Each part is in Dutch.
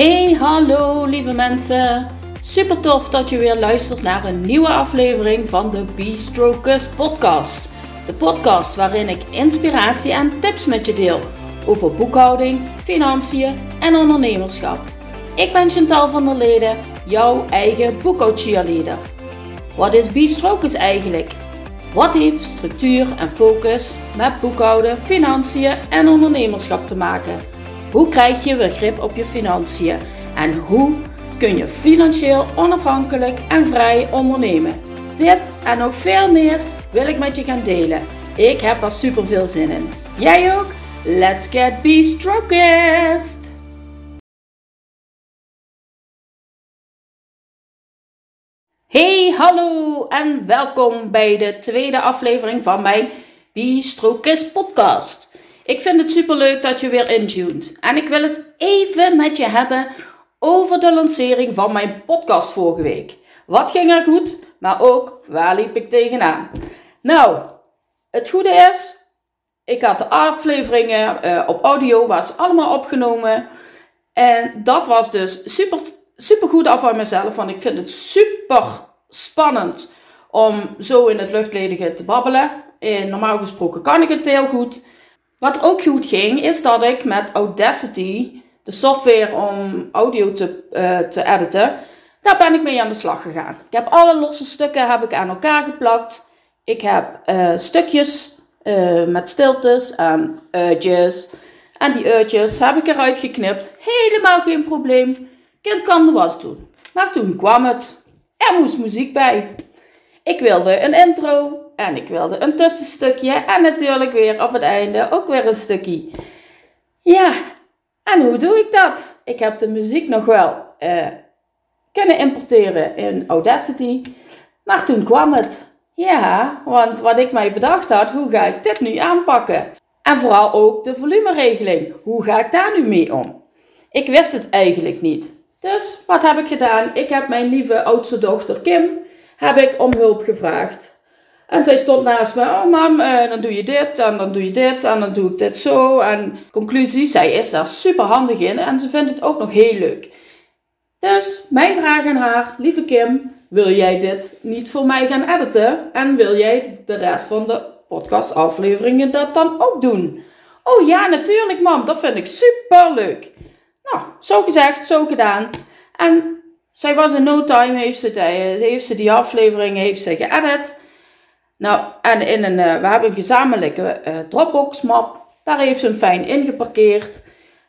Hey, hallo lieve mensen. Super tof dat je weer luistert naar een nieuwe aflevering van de B-Strokers podcast. De podcast waarin ik inspiratie en tips met je deel over boekhouding, financiën en ondernemerschap. Ik ben Chantal van der Leden, jouw eigen boekhoudcheerleader. Wat is B-Strokers eigenlijk? Wat heeft structuur en focus met boekhouden, financiën en ondernemerschap te maken? Hoe krijg je weer grip op je financiën? En hoe kun je financieel onafhankelijk en vrij ondernemen? Dit en nog veel meer wil ik met je gaan delen. Ik heb er super veel zin in. Jij ook? Let's get be strokest! Hey, hallo en welkom bij de tweede aflevering van mijn Be Strokest podcast. Ik vind het super leuk dat je weer intuned. En ik wil het even met je hebben over de lancering van mijn podcast vorige week. Wat ging er goed, maar ook waar liep ik tegenaan? Nou, het goede is, ik had de afleveringen uh, op audio, was allemaal opgenomen. En dat was dus super, super goed af van mezelf, want ik vind het super spannend om zo in het luchtledige te babbelen. En normaal gesproken kan ik het heel goed. Wat ook goed ging, is dat ik met Audacity, de software om audio te, uh, te editen, daar ben ik mee aan de slag gegaan. Ik heb alle losse stukken heb ik aan elkaar geplakt. Ik heb uh, stukjes uh, met stiltes en uitjes. En die uitjes heb ik eruit geknipt. Helemaal geen probleem. Kind kan de was doen. Maar toen kwam het. Er moest muziek bij. Ik wilde een intro en ik wilde een tussenstukje en natuurlijk weer op het einde ook weer een stukje. Ja, en hoe doe ik dat? Ik heb de muziek nog wel uh, kunnen importeren in Audacity, maar toen kwam het. Ja, want wat ik mij bedacht had, hoe ga ik dit nu aanpakken? En vooral ook de volumeregeling. Hoe ga ik daar nu mee om? Ik wist het eigenlijk niet. Dus wat heb ik gedaan? Ik heb mijn lieve oudste dochter Kim heb ik om hulp gevraagd. En zij stond naast me, oh mam, uh, dan doe je dit en dan doe je dit en dan doe ik dit zo. En conclusie, zij is daar super handig in en ze vindt het ook nog heel leuk. Dus mijn vraag aan haar, lieve Kim, wil jij dit niet voor mij gaan editen? En wil jij de rest van de podcastafleveringen dat dan ook doen? Oh ja, natuurlijk mam, dat vind ik super leuk. Nou, zo gezegd, zo gedaan. En zij was in no time, heeft ze, die, heeft die afleveringen heeft ze geëdit. Nou, en in een, uh, we hebben een gezamenlijke uh, Dropbox map. Daar heeft ze hem fijn ingeparkeerd.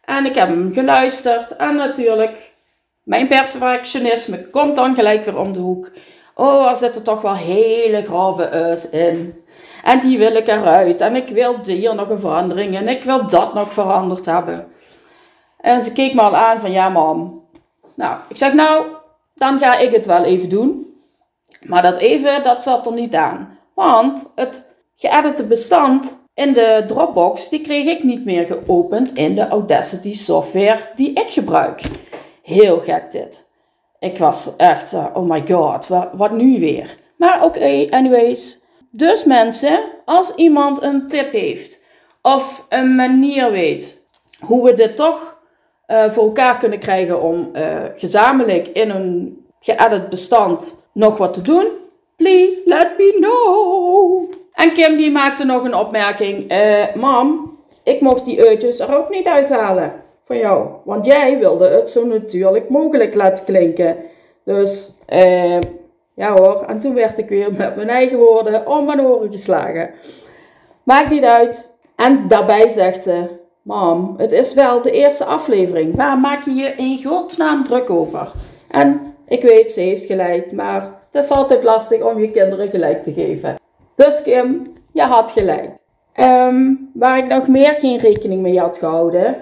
En ik heb hem geluisterd. En natuurlijk, mijn perfectionisme komt dan gelijk weer om de hoek. Oh, er zitten toch wel hele grove us in. En die wil ik eruit. En ik wil hier nog een verandering. En ik wil dat nog veranderd hebben. En ze keek me al aan van, ja mam. Nou, ik zeg nou, dan ga ik het wel even doen. Maar dat even, dat zat er niet aan. Want het geëdite bestand in de Dropbox, die kreeg ik niet meer geopend in de Audacity software die ik gebruik. Heel gek dit. Ik was echt, uh, oh my god, wat, wat nu weer? Maar oké, okay, anyways. Dus mensen, als iemand een tip heeft of een manier weet hoe we dit toch uh, voor elkaar kunnen krijgen om uh, gezamenlijk in een geëdit bestand nog wat te doen, Please let me know. En Kim die maakte nog een opmerking. Eh, mam, ik mocht die uitjes er ook niet uithalen van jou. Want jij wilde het zo natuurlijk mogelijk laten klinken. Dus, eh, ja hoor. En toen werd ik weer met mijn eigen woorden om mijn oren geslagen. Maakt niet uit. En daarbij zegt ze, mam, het is wel de eerste aflevering. Waar maak je je in godsnaam druk over? En ik weet, ze heeft gelijk, maar het is altijd lastig om je kinderen gelijk te geven. Dus Kim, je had gelijk. Ehm, waar ik nog meer geen rekening mee had gehouden,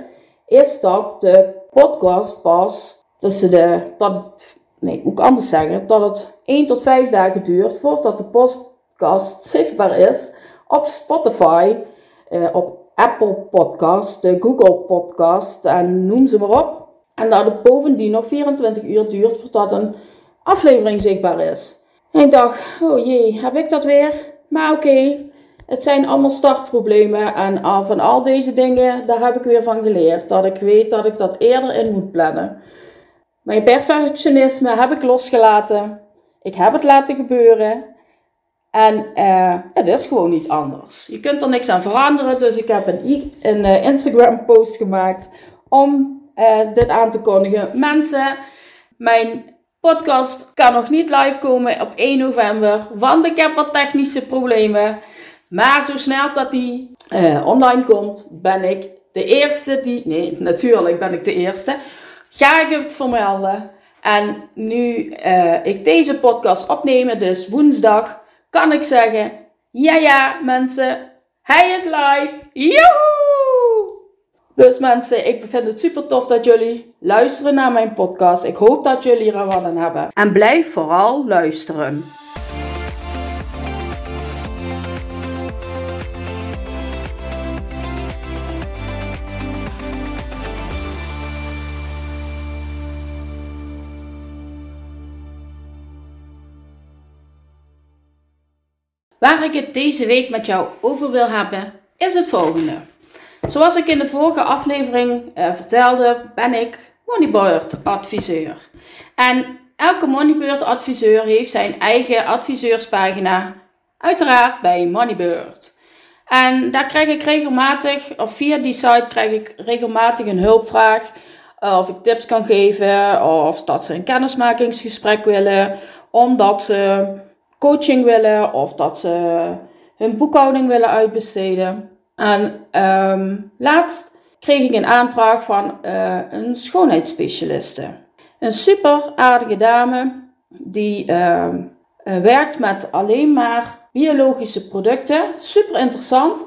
is dat de podcast pas tussen de, dat het, nee, moet ik anders zeggen, dat het 1 tot 5 dagen duurt voordat de podcast zichtbaar is op Spotify, eh, op Apple Podcast, de Google Podcast en noem ze maar op. En dat het bovendien nog 24 uur duurt voordat een aflevering zichtbaar is. En ik dacht, oh jee, heb ik dat weer? Maar oké, Het zijn allemaal startproblemen en ah, van al deze dingen, daar heb ik weer van geleerd. Dat ik weet dat ik dat eerder in moet plannen. Mijn perfectionisme heb ik losgelaten. Ik heb het laten gebeuren. En uh, het is gewoon niet anders. Je kunt er niks aan veranderen. Dus ik heb een, een uh, Instagram post gemaakt om uh, dit aan te kondigen. Mensen, mijn podcast kan nog niet live komen op 1 november. Want ik heb wat technische problemen. Maar zo snel dat die online komt, ben ik de eerste die... Nee, natuurlijk ben ik de eerste. Ga ik het vermelden. En nu ik deze podcast opneem, dus woensdag kan ik zeggen: ja, ja, mensen, hij is live. Joehoe! Dus mensen, ik vind het super tof dat jullie luisteren naar mijn podcast. Ik hoop dat jullie er wat aan hebben. En blijf vooral luisteren. Waar ik het deze week met jou over wil hebben, is het volgende. Zoals ik in de vorige aflevering uh, vertelde, ben ik Moneybird adviseur. En elke Moneybird adviseur heeft zijn eigen adviseurspagina, uiteraard bij Moneybird. En daar krijg ik regelmatig, of via die site krijg ik regelmatig een hulpvraag. Uh, of ik tips kan geven, of dat ze een kennismakingsgesprek willen, omdat ze coaching willen of dat ze hun boekhouding willen uitbesteden. En um, laatst kreeg ik een aanvraag van uh, een schoonheidsspecialiste. Een super aardige dame die uh, werkt met alleen maar biologische producten. Super interessant.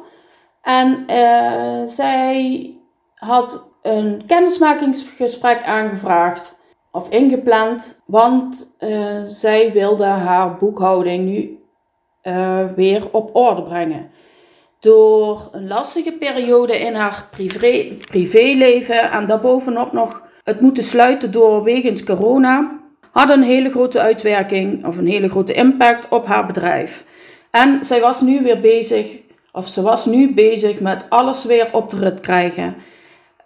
En uh, zij had een kennismakingsgesprek aangevraagd of ingepland, want zij wilde haar boekhouding nu weer op orde brengen. Door een lastige periode in haar privé, privéleven en daarbovenop nog het moeten sluiten door wegens corona, had een hele grote uitwerking of een hele grote impact op haar bedrijf. En zij was nu weer bezig, of ze was nu bezig met alles weer op de rit krijgen.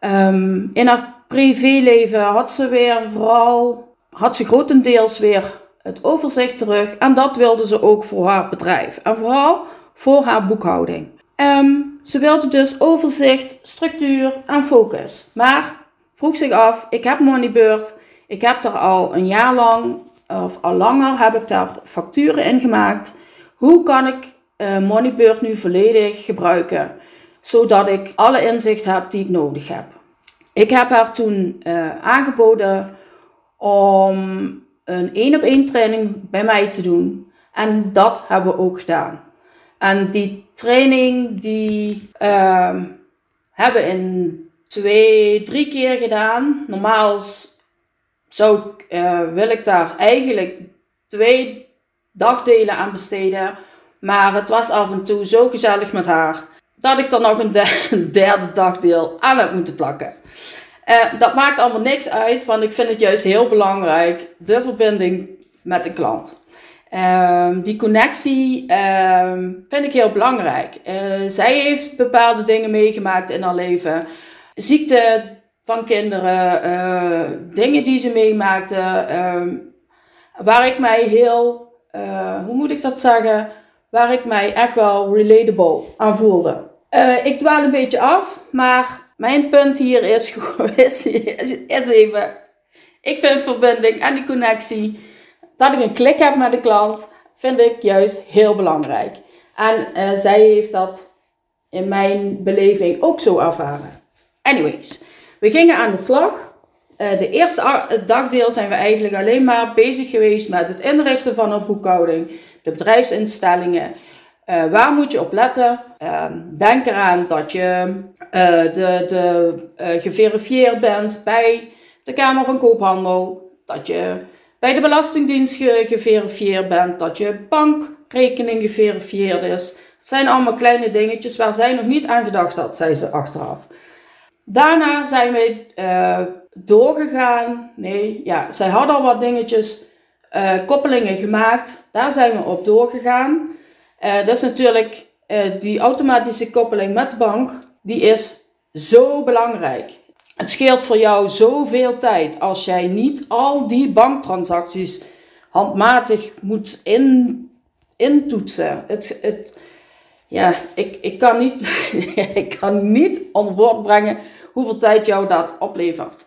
Um, in haar privéleven had ze weer vooral, had ze grotendeels weer het overzicht terug. En dat wilde ze ook voor haar bedrijf. En vooral voor haar boekhouding. Um, ze wilde dus overzicht, structuur en focus. Maar vroeg zich af, ik heb Moneybird. Ik heb daar al een jaar lang, of al langer, heb ik daar facturen in gemaakt. Hoe kan ik uh, Moneybird nu volledig gebruiken? Zodat ik alle inzicht heb die ik nodig heb. Ik heb haar toen uh, aangeboden om een één op één training bij mij te doen. En dat hebben we ook gedaan. En die training die uh, hebben we in twee, drie keer gedaan. Normaal zou uh, wil ik daar eigenlijk twee dagdelen aan besteden. Maar het was af en toe zo gezellig met haar dat ik er nog een, derde dagdeel aan heb moeten plakken. Uh, dat maakt allemaal niks uit, want ik vind het juist heel belangrijk, de verbinding met een klant. Uh, die connectie uh, vind ik heel belangrijk. Uh, zij heeft bepaalde dingen meegemaakt in haar leven. Ziekte van kinderen, eh, dingen die ze meemaakte, ehm, waar ik mij heel, hoe moet ik dat zeggen, waar ik mij echt wel relatable aan voelde. ik dwaal een beetje af, maar mijn punt hier is, is, is even, ik vind verbinding en die connectie, dat ik een klik heb met de klant, vind ik juist heel belangrijk. En uh, zij heeft dat in mijn beleving ook zo ervaren. Anyways, we gingen aan de slag. Uh, de eerste dagdeel zijn we eigenlijk alleen maar bezig geweest met het inrichten van een boekhouding, de bedrijfsinstellingen. Uh, waar moet je op letten? Ehm, denk eraan dat je de, de, geverifieerd bent bij de Kamer van Koophandel, dat je bij de Belastingdienst ge geverifieerd bent, dat je bankrekening geverifieerd is. Het zijn allemaal kleine dingetjes waar zij nog niet aan gedacht had, zei ze achteraf. Daarna zijn we uh, doorgegaan. Nee, ja, zij had al wat dingetjes, koppelingen gemaakt. Daar zijn we op doorgegaan. dat is natuurlijk uh, die automatische koppeling met de bank, die is zo belangrijk. Het scheelt voor jou zoveel tijd als jij niet al die banktransacties handmatig moet in, intoetsen. Het, het, ja, ik, ik, kan niet, ik kan niet onder woord brengen hoeveel tijd jou dat oplevert.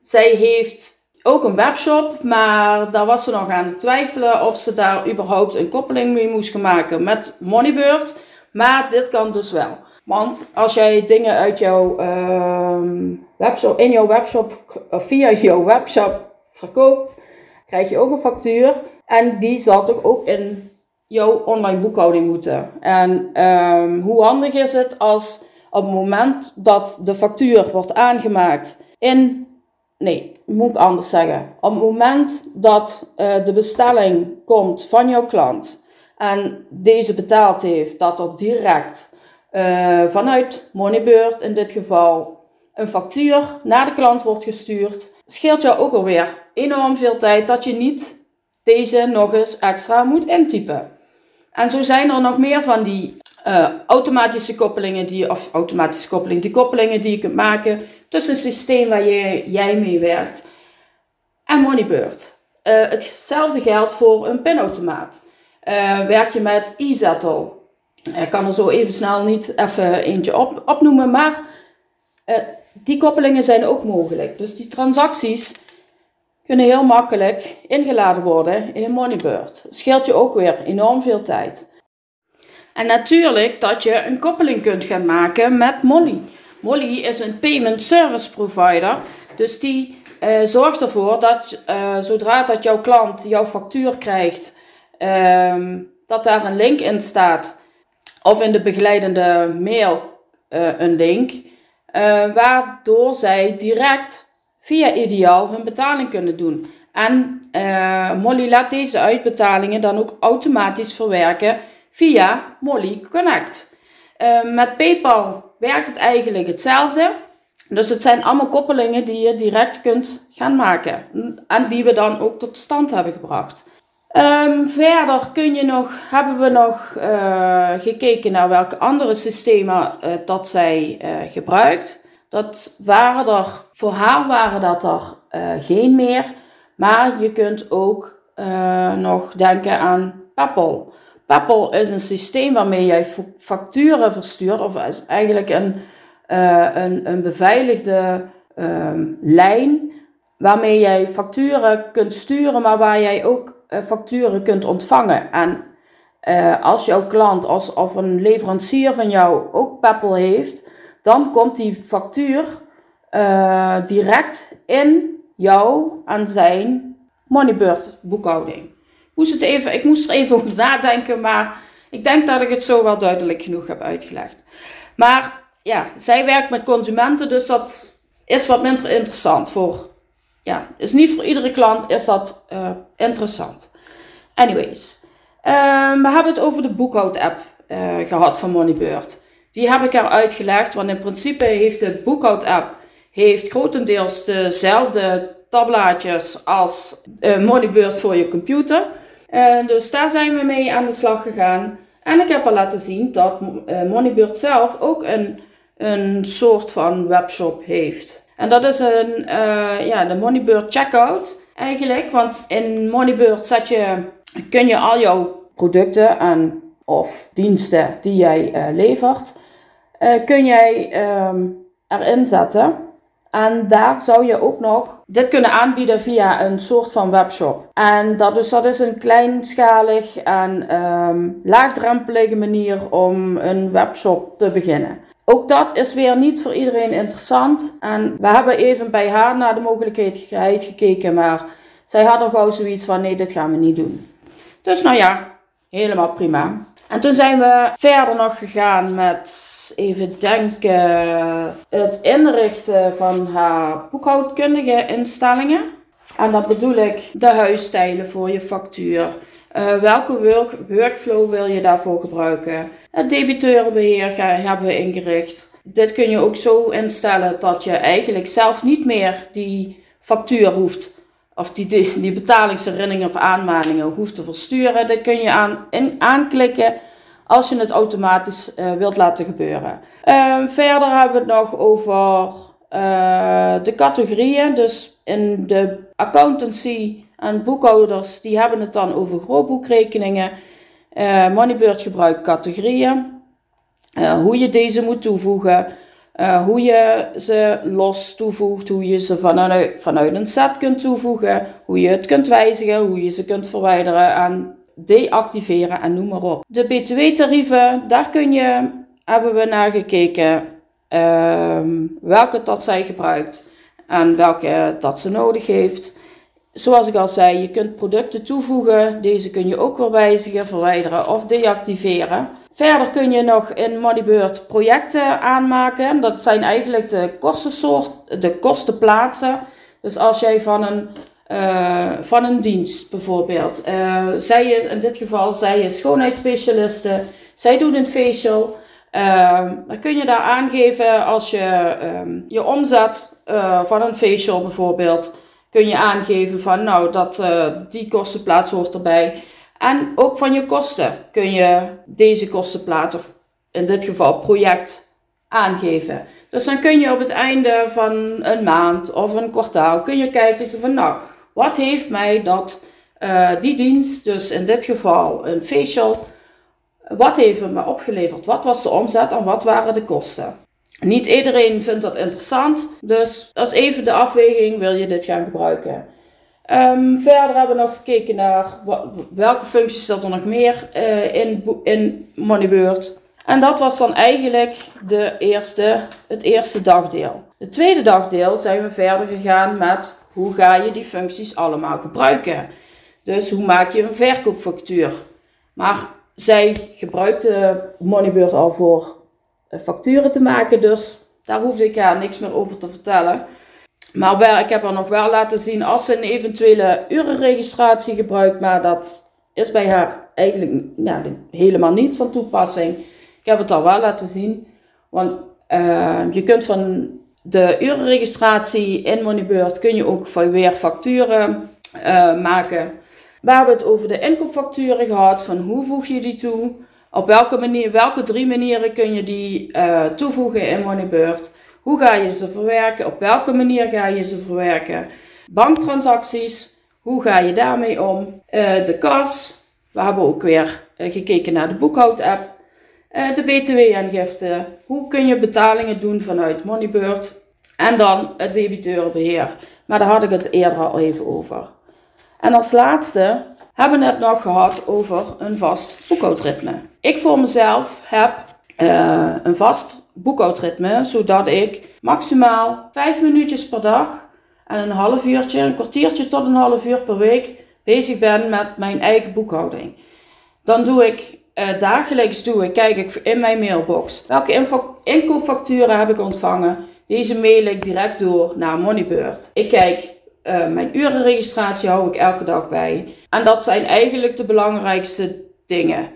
Zij heeft ook een webshop, maar daar was ze nog aan het twijfelen of ze daar überhaupt een koppeling mee moest maken met Moneybird. Maar dit kan dus wel. Want als jij dingen uit jouw uh, webshop, in jouw webshop, of via jouw webshop verkoopt, krijg je ook een factuur. En die zal toch ook in jouw online boekhouding moeten. En um, hoe handig is het als op het moment dat de factuur wordt aangemaakt in. Nee, moet ik anders zeggen. Op het moment dat uh, de bestelling komt van jouw klant en deze betaald heeft, dat er direct uh, vanuit Moneybird in dit geval een factuur naar de klant wordt gestuurd, scheelt jou ook alweer enorm veel tijd dat je niet deze nog eens extra moet intypen. En zo zijn er nog meer van die uh, automatische koppelingen, die, of automatische koppelingen, die koppelingen die je kunt maken tussen het systeem waar je, jij mee werkt en Moneybird. Uh, hetzelfde geldt voor een pinautomaat. Uh, werk je met e-zettle. Ik kan er zo even snel niet even eentje op, opnoemen, maar die koppelingen zijn ook mogelijk. Dus die transacties kunnen heel makkelijk ingeladen worden in Moneybird. Scheelt je ook weer enorm veel tijd. En natuurlijk dat je een koppeling kunt gaan maken met Molly. Molly is een payment service provider, dus die uh, zorgt ervoor dat uh, zodra dat jouw klant jouw factuur krijgt, uh, dat daar een link in staat, of in de begeleidende mail uh, een link, waardoor zij direct via Ideal hun betaling kunnen doen. En Molly laat deze uitbetalingen dan ook automatisch verwerken via Molly Connect. Uh, met PayPal werkt het eigenlijk hetzelfde. Dus het zijn allemaal koppelingen die je direct kunt gaan maken. En die we dan ook tot stand hebben gebracht. Um, verder kun je nog, hebben we nog uh, gekeken naar welke andere systemen uh, dat zij uh, gebruikt. Dat waren er, voor haar waren dat er geen meer. Maar je kunt ook nog denken aan Peppel. Peppel is een systeem waarmee jij facturen verstuurt, of is eigenlijk een, een, een beveiligde uh, lijn waarmee jij facturen kunt sturen, maar waar jij ook facturen kunt ontvangen. En uh, als jouw klant als, of een leverancier van jou ook Peppel heeft, dan komt die factuur direct in jou en zijn Moneybird boekhouding moest het even, ik moest er even over nadenken, maar ik denk dat ik het zo wel duidelijk genoeg heb uitgelegd. Maar ja, zij werkt met consumenten, dus dat is wat minder interessant voor. Ja, is niet voor iedere klant is dat uh, interessant. Anyways, um, we hebben het over de boekhoud-app uh, gehad van Moneybird. Die heb ik er uitgelegd, want in principe heeft de boekhoud-app heeft grotendeels dezelfde tabblaadjes als uh, Moneybird voor je computer. Dus daar zijn we mee aan de slag gegaan. En ik heb al laten zien dat Moneybird zelf ook een, een soort van webshop heeft. En dat is een, uh, ja, de Moneybird checkout eigenlijk. Want in Moneybird zet je, kun je al jouw producten en, of diensten die jij levert, kun jij um, erin zetten. En daar zou je ook nog dit kunnen aanbieden via een soort van webshop. En dat, dus dat is een kleinschalig en um, laagdrempelige manier om een webshop te beginnen. Ook dat is weer niet voor iedereen interessant. En we hebben even bij haar naar de mogelijkheid gekeken, maar zij had al gauw zoiets van: nee, dit gaan we niet doen. Dus nou ja, helemaal prima. En toen zijn we verder nog gegaan met, even denken, het inrichten van haar boekhoudkundige instellingen. En dat bedoel ik de huisstijlen voor je factuur. Uh, welke work, workflow wil je daarvoor gebruiken? Het debiteurenbeheer hebben we ingericht. Dit kun je ook zo instellen dat je eigenlijk zelf niet meer die factuur hoeft, of die, die, betalingsherinneringen of aanmaningen hoeft te versturen. Dit kun je aan, in, aanklikken als je het automatisch wilt laten gebeuren. Ehm, verder hebben we het nog over de categorieën. Dus in de accountancy en boekhouders, die hebben het dan over grootboekrekeningen. Moneybird gebruikt categorieën. hoe je deze moet toevoegen. Uh, hoe je ze los toevoegt, hoe je ze vanuit, vanuit een set kunt toevoegen, hoe je het kunt wijzigen, hoe je ze kunt verwijderen en deactiveren en noem maar op. De BTW-tarieven, daar kun je, hebben we naar gekeken uh, welke dat zij gebruikt en welke dat ze nodig heeft. Zoals ik al zei, je kunt producten toevoegen, deze kun je ook weer wijzigen, verwijderen of deactiveren. Verder kun je nog in Moneybird projecten aanmaken. Dat zijn eigenlijk de kostensoort, de kostenplaatsen. Dus als jij van een, uh, van een dienst bijvoorbeeld, uh, zij in dit geval zij is schoonheidsspecialiste, zij doet een facial. Uh, dan kun je daar aangeven als je um, je omzet uh, van een facial bijvoorbeeld, kun je aangeven van nou dat die kostenplaats hoort erbij. En ook van je kosten kun je deze kostenplaat, of in dit geval project, aangeven. Dus dan kun je op het einde van een maand of een kwartaal kun je kijken van nou, wat heeft mij dat, uh, die dienst, dus in dit geval een facial, wat heeft me opgeleverd? Wat was de omzet en wat waren de kosten? Niet iedereen vindt dat interessant, dus dat is even de afweging, wil je dit gaan gebruiken? Um, verder hebben we nog gekeken naar welke functies er nog meer uh, in, in Moneybird. En dat was dan eigenlijk de eerste, het eerste dagdeel. Het tweede dagdeel zijn we verder gegaan met hoe ga je die functies allemaal gebruiken. Dus hoe maak je een verkoopfactuur. Maar zij gebruikte Moneybird al voor eh, facturen te maken, dus daar hoefde ik haar niks meer over te vertellen. Maar wel, ik heb haar nog wel laten zien als ze een eventuele urenregistratie gebruikt, maar dat is bij haar eigenlijk ja, helemaal niet van toepassing. Ik heb het al wel laten zien, want uh, je kunt van de urenregistratie in Moneybird kun je ook weer facturen uh, maken. We hebben het over de inkoopfacturen gehad, van hoe voeg je die toe, op welke manier, welke drie manieren kun je die uh, toevoegen in Moneybird. Hoe ga je ze verwerken? Op welke manier ga je ze verwerken? Banktransacties, hoe ga je daarmee om? Uh, de kas, we hebben ook weer uh, gekeken naar de boekhoud-app. De btw-aangifte, hoe kun je betalingen doen vanuit Moneybird? En dan het debiteurenbeheer. Maar daar had ik het eerder al even over. En als laatste hebben het nog gehad over een vast boekhoudritme. Ik voor mezelf heb een vast boekhoudritme, zodat ik maximaal 5 minuutjes per dag en een half uurtje, een kwartiertje tot een half uur per week bezig ben met mijn eigen boekhouding. Dan doe ik uh, dagelijks doe ik, kijk ik in mijn mailbox welke inkoopfacturen heb ik ontvangen. Deze mail ik direct door naar Moneybird. Ik kijk uh, mijn urenregistratie hou ik elke dag bij. En dat zijn eigenlijk de belangrijkste dingen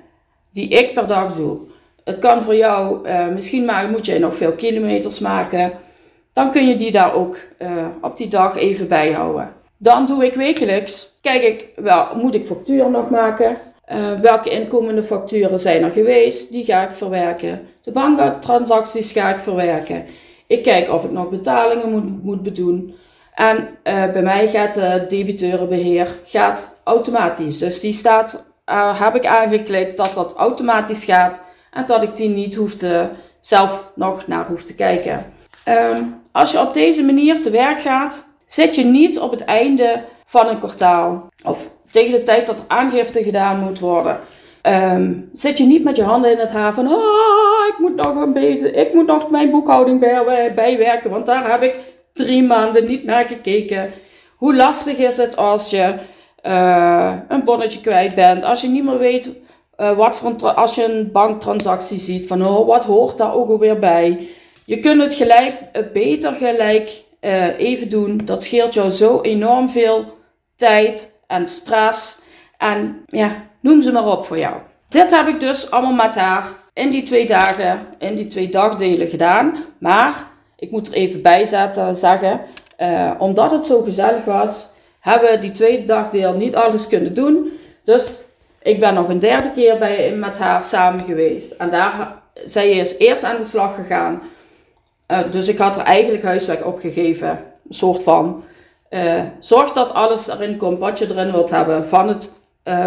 die ik per dag doe. Het kan voor jou, uh, misschien maar, moet je nog veel kilometers maken. Dan kun je die daar ook uh, op die dag even bijhouden. Dan doe ik wekelijks, kijk ik, wel, moet ik facturen nog maken? Welke inkomende facturen zijn er geweest? Die ga ik verwerken. De banktransacties ga ik verwerken. Ik kijk of ik nog betalingen moet, moet bedoen. En uh, bij mij gaat de debiteurenbeheer gaat automatisch. Dus die staat, uh, heb ik aangeklikt dat dat automatisch gaat. En dat ik die niet hoefde, zelf nog naar hoef te kijken. Ehm, als je op deze manier te werk gaat, zit je niet op het einde van een kwartaal. Of tegen de tijd dat er aangifte gedaan moet worden. Um, zit je niet met je handen in het haar van, ah, ik moet nog een beetje, ik moet nog mijn boekhouding bij, bijwerken, want daar heb ik drie maanden niet naar gekeken. Hoe lastig is het als je uh, een bonnetje kwijt bent, als je niet meer weet uh, wat voor als je een banktransactie ziet, van oh, wat hoort daar ook alweer bij. Je kunt het gelijk, uh, beter gelijk even doen. Dat scheelt jou zo enorm veel tijd en stress. En ja, noem ze maar op voor jou. Dit heb ik dus allemaal met haar in die twee dagen, in die twee dagdelen gedaan. Maar ik moet er even bij zetten, zeggen, omdat het zo gezellig was, hebben we die tweede dagdeel niet alles kunnen doen. Dus ik ben nog een derde keer bij, met haar samen geweest. En daar, zij is eerst aan de slag gegaan. Uh, dus ik had er eigenlijk huiswerk opgegeven. Een soort van. Zorg dat alles erin komt wat je erin wilt hebben van het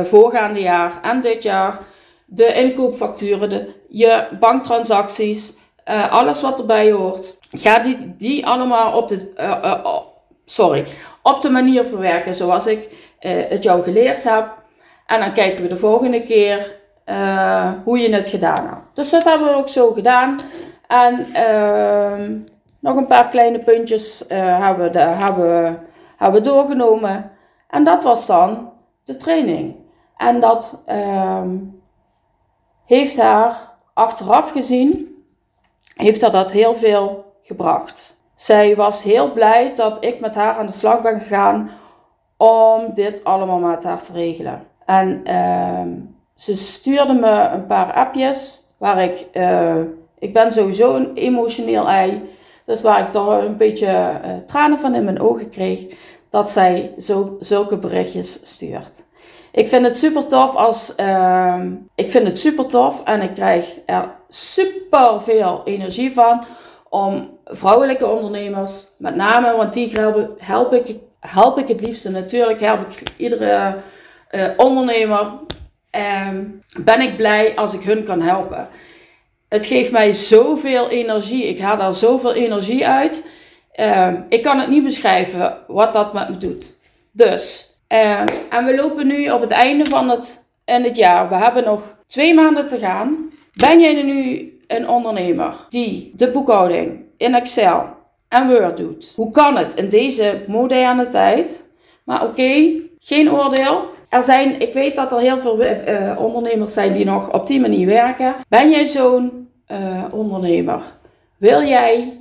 voorgaande jaar en dit jaar. De inkoopfacturen, de, je banktransacties, alles wat erbij hoort. Ga die, die allemaal op de, sorry, op de manier verwerken zoals ik het jou geleerd heb. En dan kijken we de volgende keer hoe je het gedaan hebt. Dus dat hebben we ook zo gedaan. En uh, nog een paar kleine puntjes hebben, we hebben, hebben doorgenomen. En dat was dan de training. En dat ehm, heeft haar achteraf gezien, heeft haar dat heel veel gebracht. Zij was heel blij dat ik met haar aan de slag ben gegaan om dit allemaal met haar te regelen. En uh, ze stuurde me een paar appjes waar ik, uh, ik ben sowieso een emotioneel ei, dus waar ik toch een beetje uh, tranen van in mijn ogen kreeg, dat zij zo, zulke berichtjes stuurt. Ik vind het super tof als, uh, ik vind het super tof en ik krijg er super veel energie van om vrouwelijke ondernemers, met name, want die help, help ik, help ik het liefste natuurlijk, help ik iedere uh, ondernemer, um, ben ik blij als ik hun kan helpen. Het geeft mij zoveel energie. Ik haal daar zoveel energie uit. Um, ik kan het niet beschrijven wat dat met me doet. Dus, uh, en we lopen nu op het einde van het, in het jaar. We hebben nog twee maanden te gaan. Ben jij nu een ondernemer die de boekhouding in Excel en Word doet? Hoe kan het in deze moderne tijd? Maar oké, geen oordeel er zijn, ik weet dat er heel veel uh, ondernemers zijn die nog op die manier werken. Ben jij zo'n uh, ondernemer? Wil jij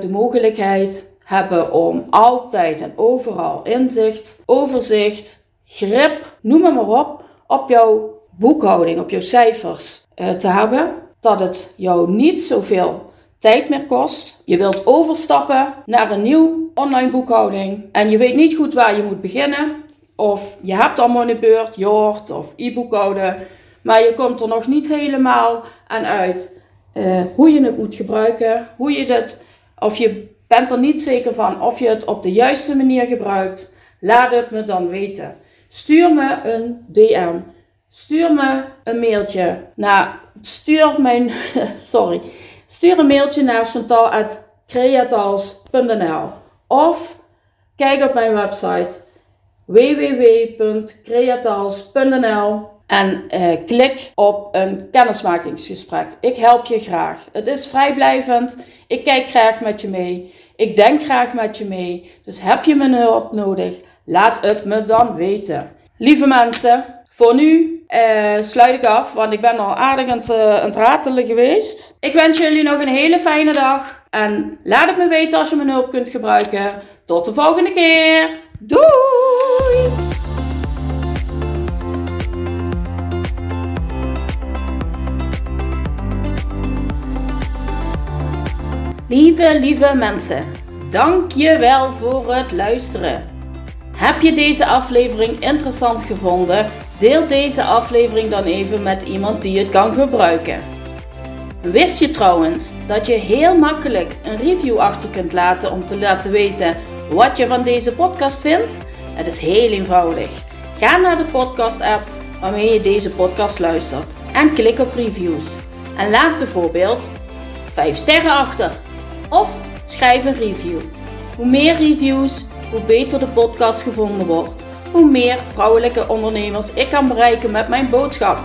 de mogelijkheid hebben om altijd en overal inzicht, overzicht, grip, noem maar op, op jouw boekhouding, op jouw cijfers te hebben? Dat het jou niet zoveel tijd meer kost. Je wilt overstappen naar een nieuw online boekhouding en je weet niet goed waar je moet beginnen. Of je hebt al Moneybeurt, Jord of e-boekhouden, maar je komt er nog niet helemaal aan uit uh, hoe je het moet gebruiken, hoe je het, of je bent er niet zeker van of je het op de juiste manier gebruikt. Laat het me dan weten. Stuur me een DM. Stuur me een mailtje naar, stuur mijn, sorry, stuur een mailtje naar chantal.creatals.nl of kijk op mijn website www.creatals.nl en uh, klik op een kennismakingsgesprek. Ik help je graag. Het is vrijblijvend. Ik kijk graag met je mee. Ik denk graag met je mee. Dus heb je mijn hulp nodig? Laat het me dan weten. Lieve mensen, voor nu uh, sluit ik af, want ik ben al aardig uh, aan het ratelen geweest. Ik wens jullie nog een hele fijne dag. En laat het me weten als je mijn hulp kunt gebruiken. Tot de volgende keer. Doei! Lieve, lieve mensen, dank je wel voor het luisteren. Heb je deze aflevering interessant gevonden? Deel deze aflevering dan even met iemand die het kan gebruiken. Wist je trouwens dat je heel makkelijk een review achter kunt laten om te laten weten wat je van deze podcast vindt? Het is heel eenvoudig. Ga naar de podcast-app waarmee je deze podcast luistert en klik op reviews. En laat bijvoorbeeld 5 sterren achter of schrijf een review. Hoe meer reviews, hoe beter de podcast gevonden wordt. Hoe meer vrouwelijke ondernemers ik kan bereiken met mijn boodschap.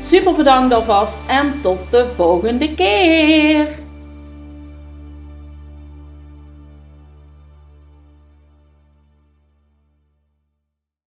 Super bedankt alvast en tot de volgende keer!